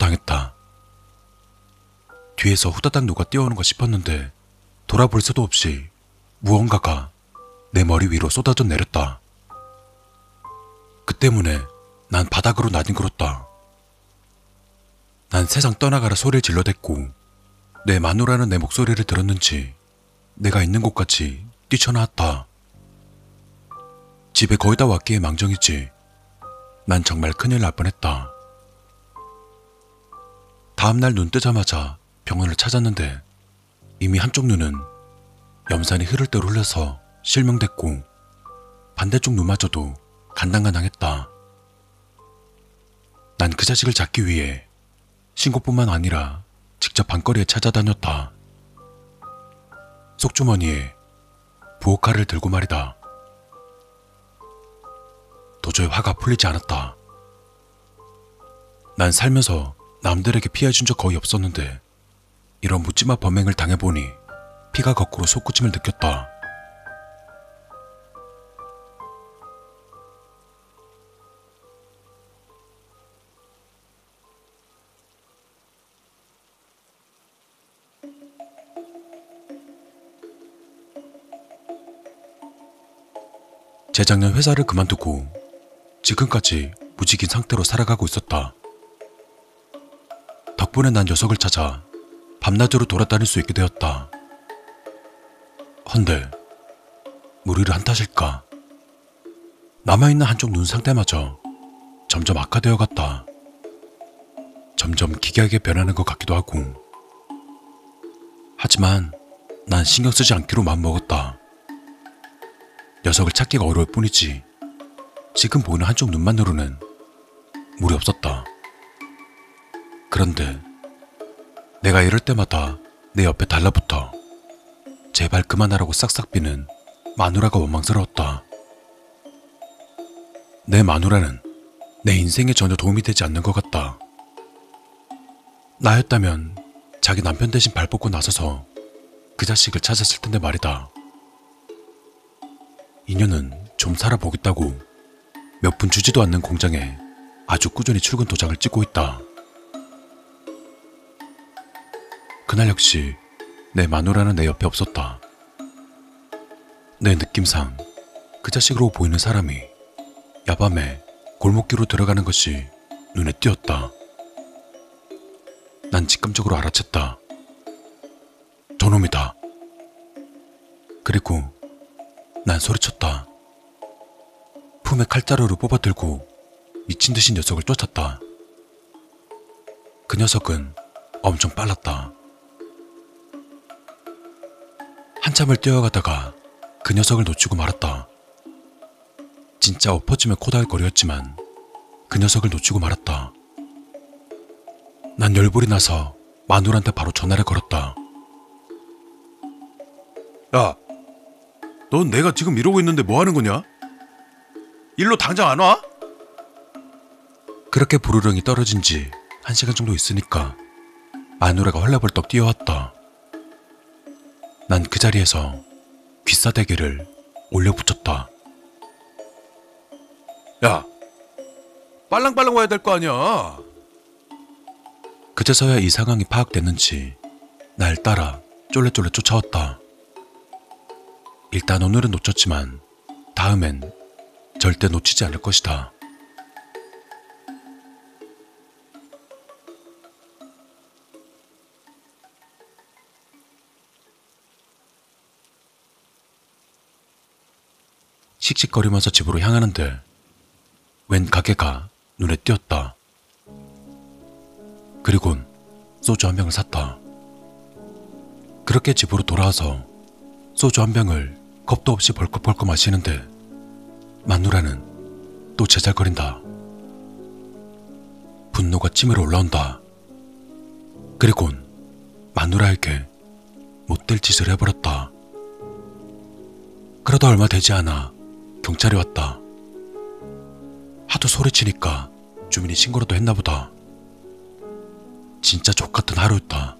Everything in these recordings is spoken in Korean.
당했다. 뒤에서 후다닥 누가 뛰어오는 거 싶었는데 돌아볼 새도 없이 무언가가 내 머리 위로 쏟아져 내렸다. 그 때문에 난 바닥으로 나뒹굴었다. 난 세상 떠나가라 소리를 질러댔고 내 마누라는 내 목소리를 들었는지 내가 있는 곳까지 뛰쳐나왔다. 집에 거의 다 왔기에 망정이지. 난 정말 큰일 날 뻔했다. 다음날 눈 뜨자마자 병원을 찾았는데 이미 한쪽 눈은 염산이 흐를 대로 흘러서 실명됐고 반대쪽 눈마저도 간당간당했다. 난 그 자식을 잡기 위해 신고뿐만 아니라 직접 밤거리에 찾아다녔다. 속주머니에 부엌칼을 들고 말이다. 도저히 화가 풀리지 않았다. 난 살면서 남들에게 피해준 적 거의 없었는데 이런 묻지마 범행을 당해보니 피가 거꾸로 솟구침을 느꼈다. 재작년 회사를 그만두고 지금까지 무직인 상태로 살아가고 있었다. 덕분에 난 녀석을 찾아 밤낮으로 돌아다닐 수 있게 되었다. 헌데 무리를 한 탓일까? 남아있는 한쪽 눈 상태마저 점점 악화되어 갔다. 점점 기괴하게 변하는 것 같기도 하고. 하지만 난 신경 쓰지 않기로 마음먹었다. 녀석을 찾기가 어려울 뿐이지. 지금 보이는 한쪽 눈만으로는 물이 없었다. 그런데 내가 이럴 때마다 내 옆에 달라붙어 제발 그만하라고 싹싹 비는 마누라가 원망스러웠다. 내 마누라는 내 인생에 전혀 도움이 되지 않는 것 같다. 나였다면 자기 남편 대신 발 뻗고 나서서 그 자식을 찾았을 텐데 말이다. 인연은 좀 살아보겠다고 몇푼 주지도 않는 공장에 아주 꾸준히 출근 도장을 찍고 있다. 그날 역시 내 마누라는 내 옆에 없었다. 내 느낌상 그 자식으로 보이는 사람이 야밤에 골목길로 들어가는 것이 눈에 띄었다. 난 직감적으로 알아챘다. 저놈이다. 그리고 난 소리쳤다. 품에 칼자루를 뽑아들고 미친 듯이 녀석을 쫓았다. 그 녀석은 엄청 빨랐다. 한참을 뛰어가다가 그 녀석을 놓치고 말았다. 진짜 엎어지면 코다할 거리였지만 그 녀석을 놓치고 말았다. 난 열불이 나서 마누라한테 바로 전화를 걸었다. 야, 넌 내가 지금 이러고 있는데 뭐 하는 거냐? 일로 당장 안 와? 그렇게 부르릉이 떨어진 지 한 시간 정도 있으니까 마누라가 헐레벌떡 뛰어왔다. 난 그 자리에서 귀싸대기를 올려붙였다. 야, 빨랑빨랑 와야 될 거 아니야. 그제서야 이 상황이 파악됐는지 날 따라 쫄래쫄래 쫓아왔다. 일단 오늘은 놓쳤지만 다음엔 절대 놓치지 않을 것이다. 씩씩거리면서 집으로 향하는데 웬 가게가 눈에 띄었다. 그리곤 소주 한 병을 샀다. 그렇게 집으로 돌아와서 소주 한 병을 겁도 없이 벌컥벌컥 마시는데 마누라는 또 제잘거린다. 분노가 찜으로 올라온다. 그리곤 마누라에게 못될 짓을 해버렸다. 그러다 얼마 되지 않아 경찰이 왔다. 하도 소리치니까 주민이 신고라도 했나 보다. 진짜 족같은 하루였다.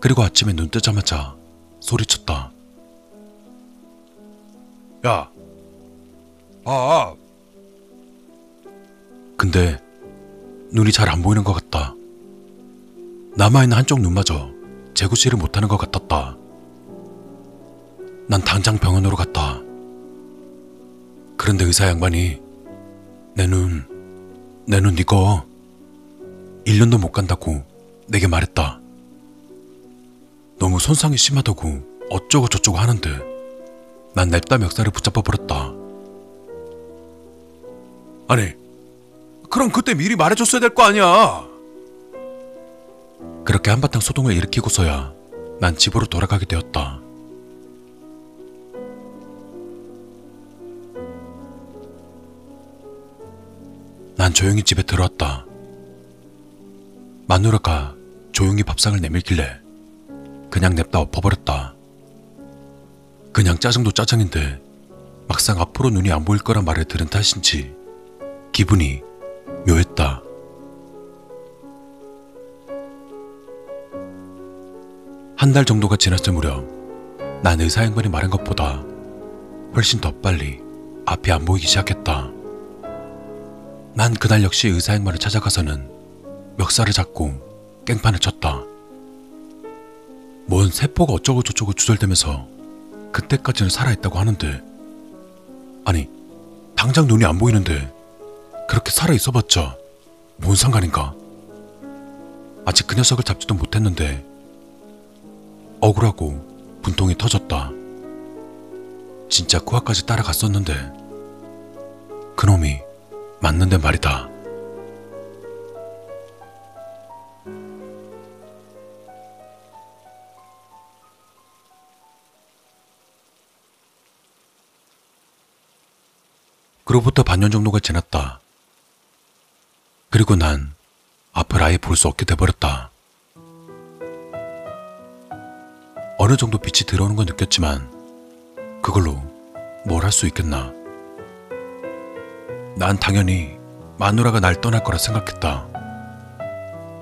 그리고 아침에 눈 뜨자마자 소리쳤다. 야, 아, 근데 눈이 잘 안 보이는 것 같다. 남아있는 한쪽 눈마저 재구시를 못하는 것 같았다. 난 당장 병원으로 갔다. 그런데 의사 양반이 내 눈, 내 눈 이거 1년도 못 간다고 내게 말했다. 너무 손상이 심하다고 어쩌고 저쩌고 하는데 난 냅다 멱살을 붙잡아 버렸다. 아니, 그럼 그때 미리 말해줬어야 될 거 아니야. 그렇게 한바탕 소동을 일으키고서야 난 집으로 돌아가게 되었다. 난 조용히 집에 들어왔다. 마누라가 조용히 밥상을 내밀길래 그냥 냅다 엎어버렸다. 그냥 짜증도 짜증인데 막상 앞으로 눈이 안 보일 거란 말을 들은 탓인지 기분이 묘했다. 한 달 정도가 지났을 무렵 난 의사 양반이 말한 것보다 훨씬 더 빨리 앞이 안 보이기 시작했다. 난 그날 역시 의사 양반을 찾아가서는 멱살을 잡고 깽판을 쳤다. 뭔 세포가 어쩌고 저쩌고 주절되면서 그때까지는 살아있다고 하는데 아니 당장 눈이 안 보이는데 그렇게 살아있어봤자 뭔 상관인가? 아직 그 녀석을 잡지도 못했는데 억울하고 분통이 터졌다. 진짜 코앞까지 따라갔었는데 그놈이 맞는데 말이다. 그로부터 반년 정도가 지났다. 그리고 난 앞을 아예 볼 수 없게 돼버렸다. 어느 정도 빛이 들어오는 건 느꼈지만 그걸로 뭘 할 수 있겠나. 난 당연히 마누라가 날 떠날 거라 생각했다.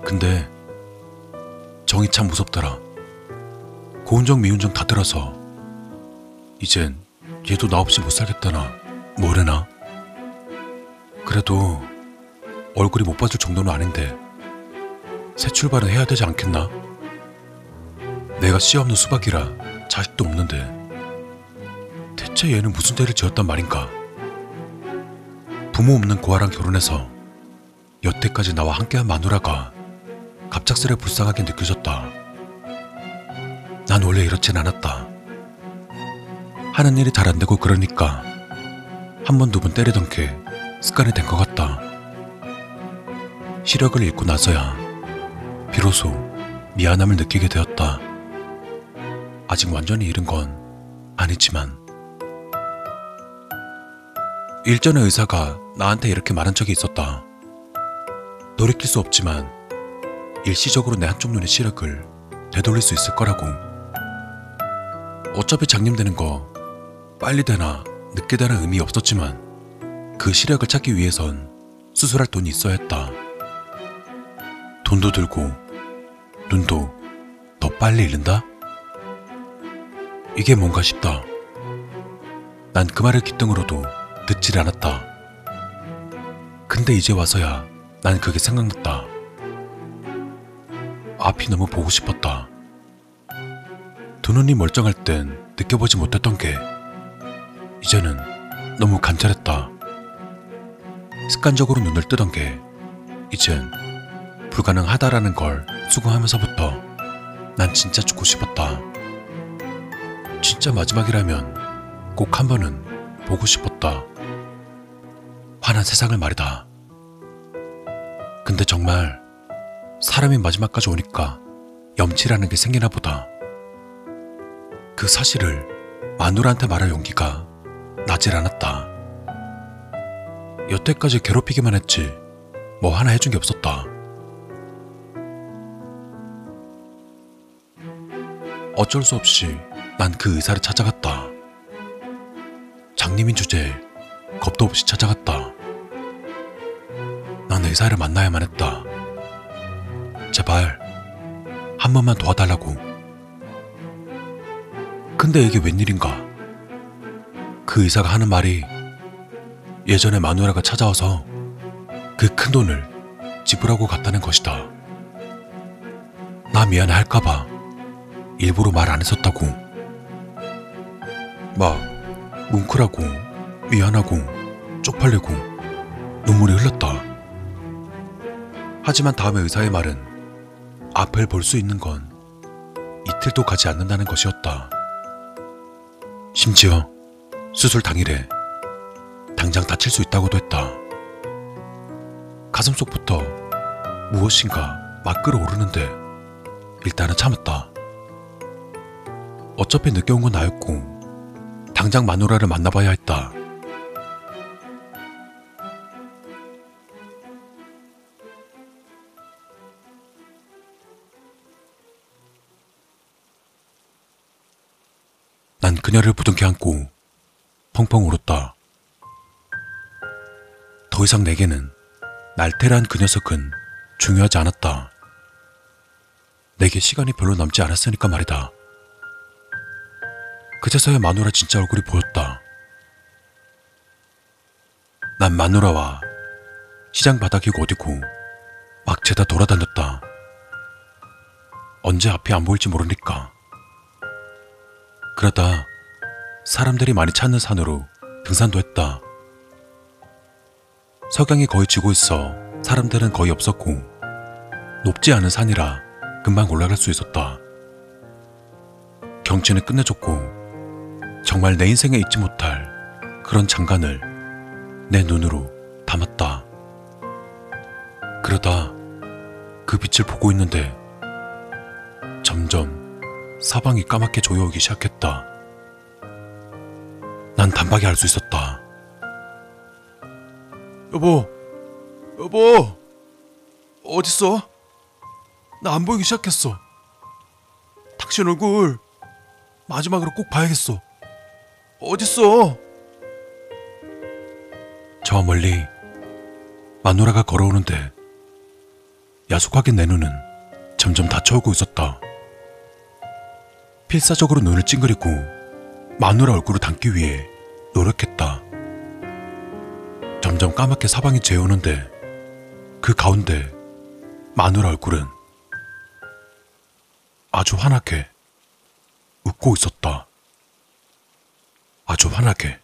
근데 정이 참 무섭더라. 고운정 미운정 다 들어서 이젠 얘도 나 없이 못 살겠다나 뭐래나. 그래도 얼굴이 못 봐줄 정도는 아닌데 새 출발은 해야 되지 않겠나? 내가 씨 없는 수박이라 자식도 없는데 대체 얘는 무슨 죄를 지었단 말인가? 부모 없는 고아랑 결혼해서 여태까지 나와 함께한 마누라가 갑작스레 불쌍하게 느껴졌다. 난 원래 이렇진 않았다. 하는 일이 잘 안 되고 그러니까 한 번 두 번 때리던 게 습관이 된 것 같다. 시력을 잃고 나서야 비로소 미안함을 느끼게 되었다. 아직 완전히 잃은 건 아니지만 일전의 의사가 나한테 이렇게 말한 적이 있었다. 돌이킬 수 없지만 일시적으로 내 한쪽 눈의 시력을 되돌릴 수 있을 거라고. 어차피 장님되는 거 빨리 되나 늦게 되나 의미 없었지만 그 시력을 찾기 위해선 수술할 돈이 있어야 했다. 돈도 들고 눈도 더 빨리 잃는다? 이게 뭔가 싶다. 난 그 말을 기등으로도 듣질 않았다. 근데 이제 와서야 난 그게 생각났다. 앞이 너무 보고 싶었다. 두 눈이 멀쩡할 땐 느껴보지 못했던 게 이제는 너무 간절했다. 습관적으로 눈을 뜨던 게 이젠 불가능하다라는 걸 수긍하면서부터 난 진짜 죽고 싶었다. 진짜 마지막이라면 꼭 한 번은 보고 싶었다. 환한 세상을 말이다. 근데 정말 사람이 마지막까지 오니까 염치라는 게 생기나 보다. 그 사실을 마누라한테 말할 용기가 나질 않았다. 여태까지 괴롭히기만 했지 뭐 하나 해준 게 없었다. 어쩔 수 없이 난 그 의사를 찾아갔다. 장님인 주제에 겁도 없이 찾아갔다. 난 의사를 만나야만 했다. 제발 한 번만 도와달라고. 근데 이게 웬일인가? 그 의사가 하는 말이 예전에 마누라가 찾아와서 그 큰 돈을 집으라고 갔다는 것이다. 나 미안해 할까봐 일부러 말 안 했었다고. 막 뭉클하고 미안하고 쪽팔리고 눈물이 흘렀다. 하지만 다음에 의사의 말은 앞을 볼 수 있는 건 이틀도 가지 않는다는 것이었다. 심지어 수술 당일에 당장 다칠 수 있다고도 했다. 가슴속부터 무엇인가 막 끓어오르는데 일단은 참았다. 어차피 늦게 온 건 나였고 당장 마누라를 만나봐야 했다. 난 그녀를 부둥켜 안고 펑펑 울었다. 더 이상 내게는 날테란 그 녀석은 중요하지 않았다. 내게 시간이 별로 남지 않았으니까 말이다. 그제서야 마누라 진짜 얼굴이 보였다. 난 마누라와 시장 바닥이고 어디고 막 죄다 돌아다녔다. 언제 앞이 안 보일지 모르니까. 그러다 사람들이 많이 찾는 산으로 등산도 했다. 석양이 거의 지고 있어 사람들은 거의 없었고 높지 않은 산이라 금방 올라갈 수 있었다. 경치는 끝내줬고 정말 내 인생에 잊지 못할 그런 장관을 내 눈으로 담았다. 그러다 그 빛을 보고 있는데 점점 사방이 까맣게 조여오기 시작했다. 난 단박에 알 수 있었다. 여보, 여보, 어딨어? 나 안 보이기 시작했어. 당신 얼굴 마지막으로 꼭 봐야겠어. 어딨어? 저 멀리 마누라가 걸어오는데 야속하게 내 눈은 점점 닫혀오고 있었다. 필사적으로 눈을 찡그리고 마누라 얼굴을 담기 위해 노력했다. 점점 까맣게 사방이 재우는데 그 가운데 마누라 얼굴은 아주 환하게 웃고 있었다. 아주 환하게.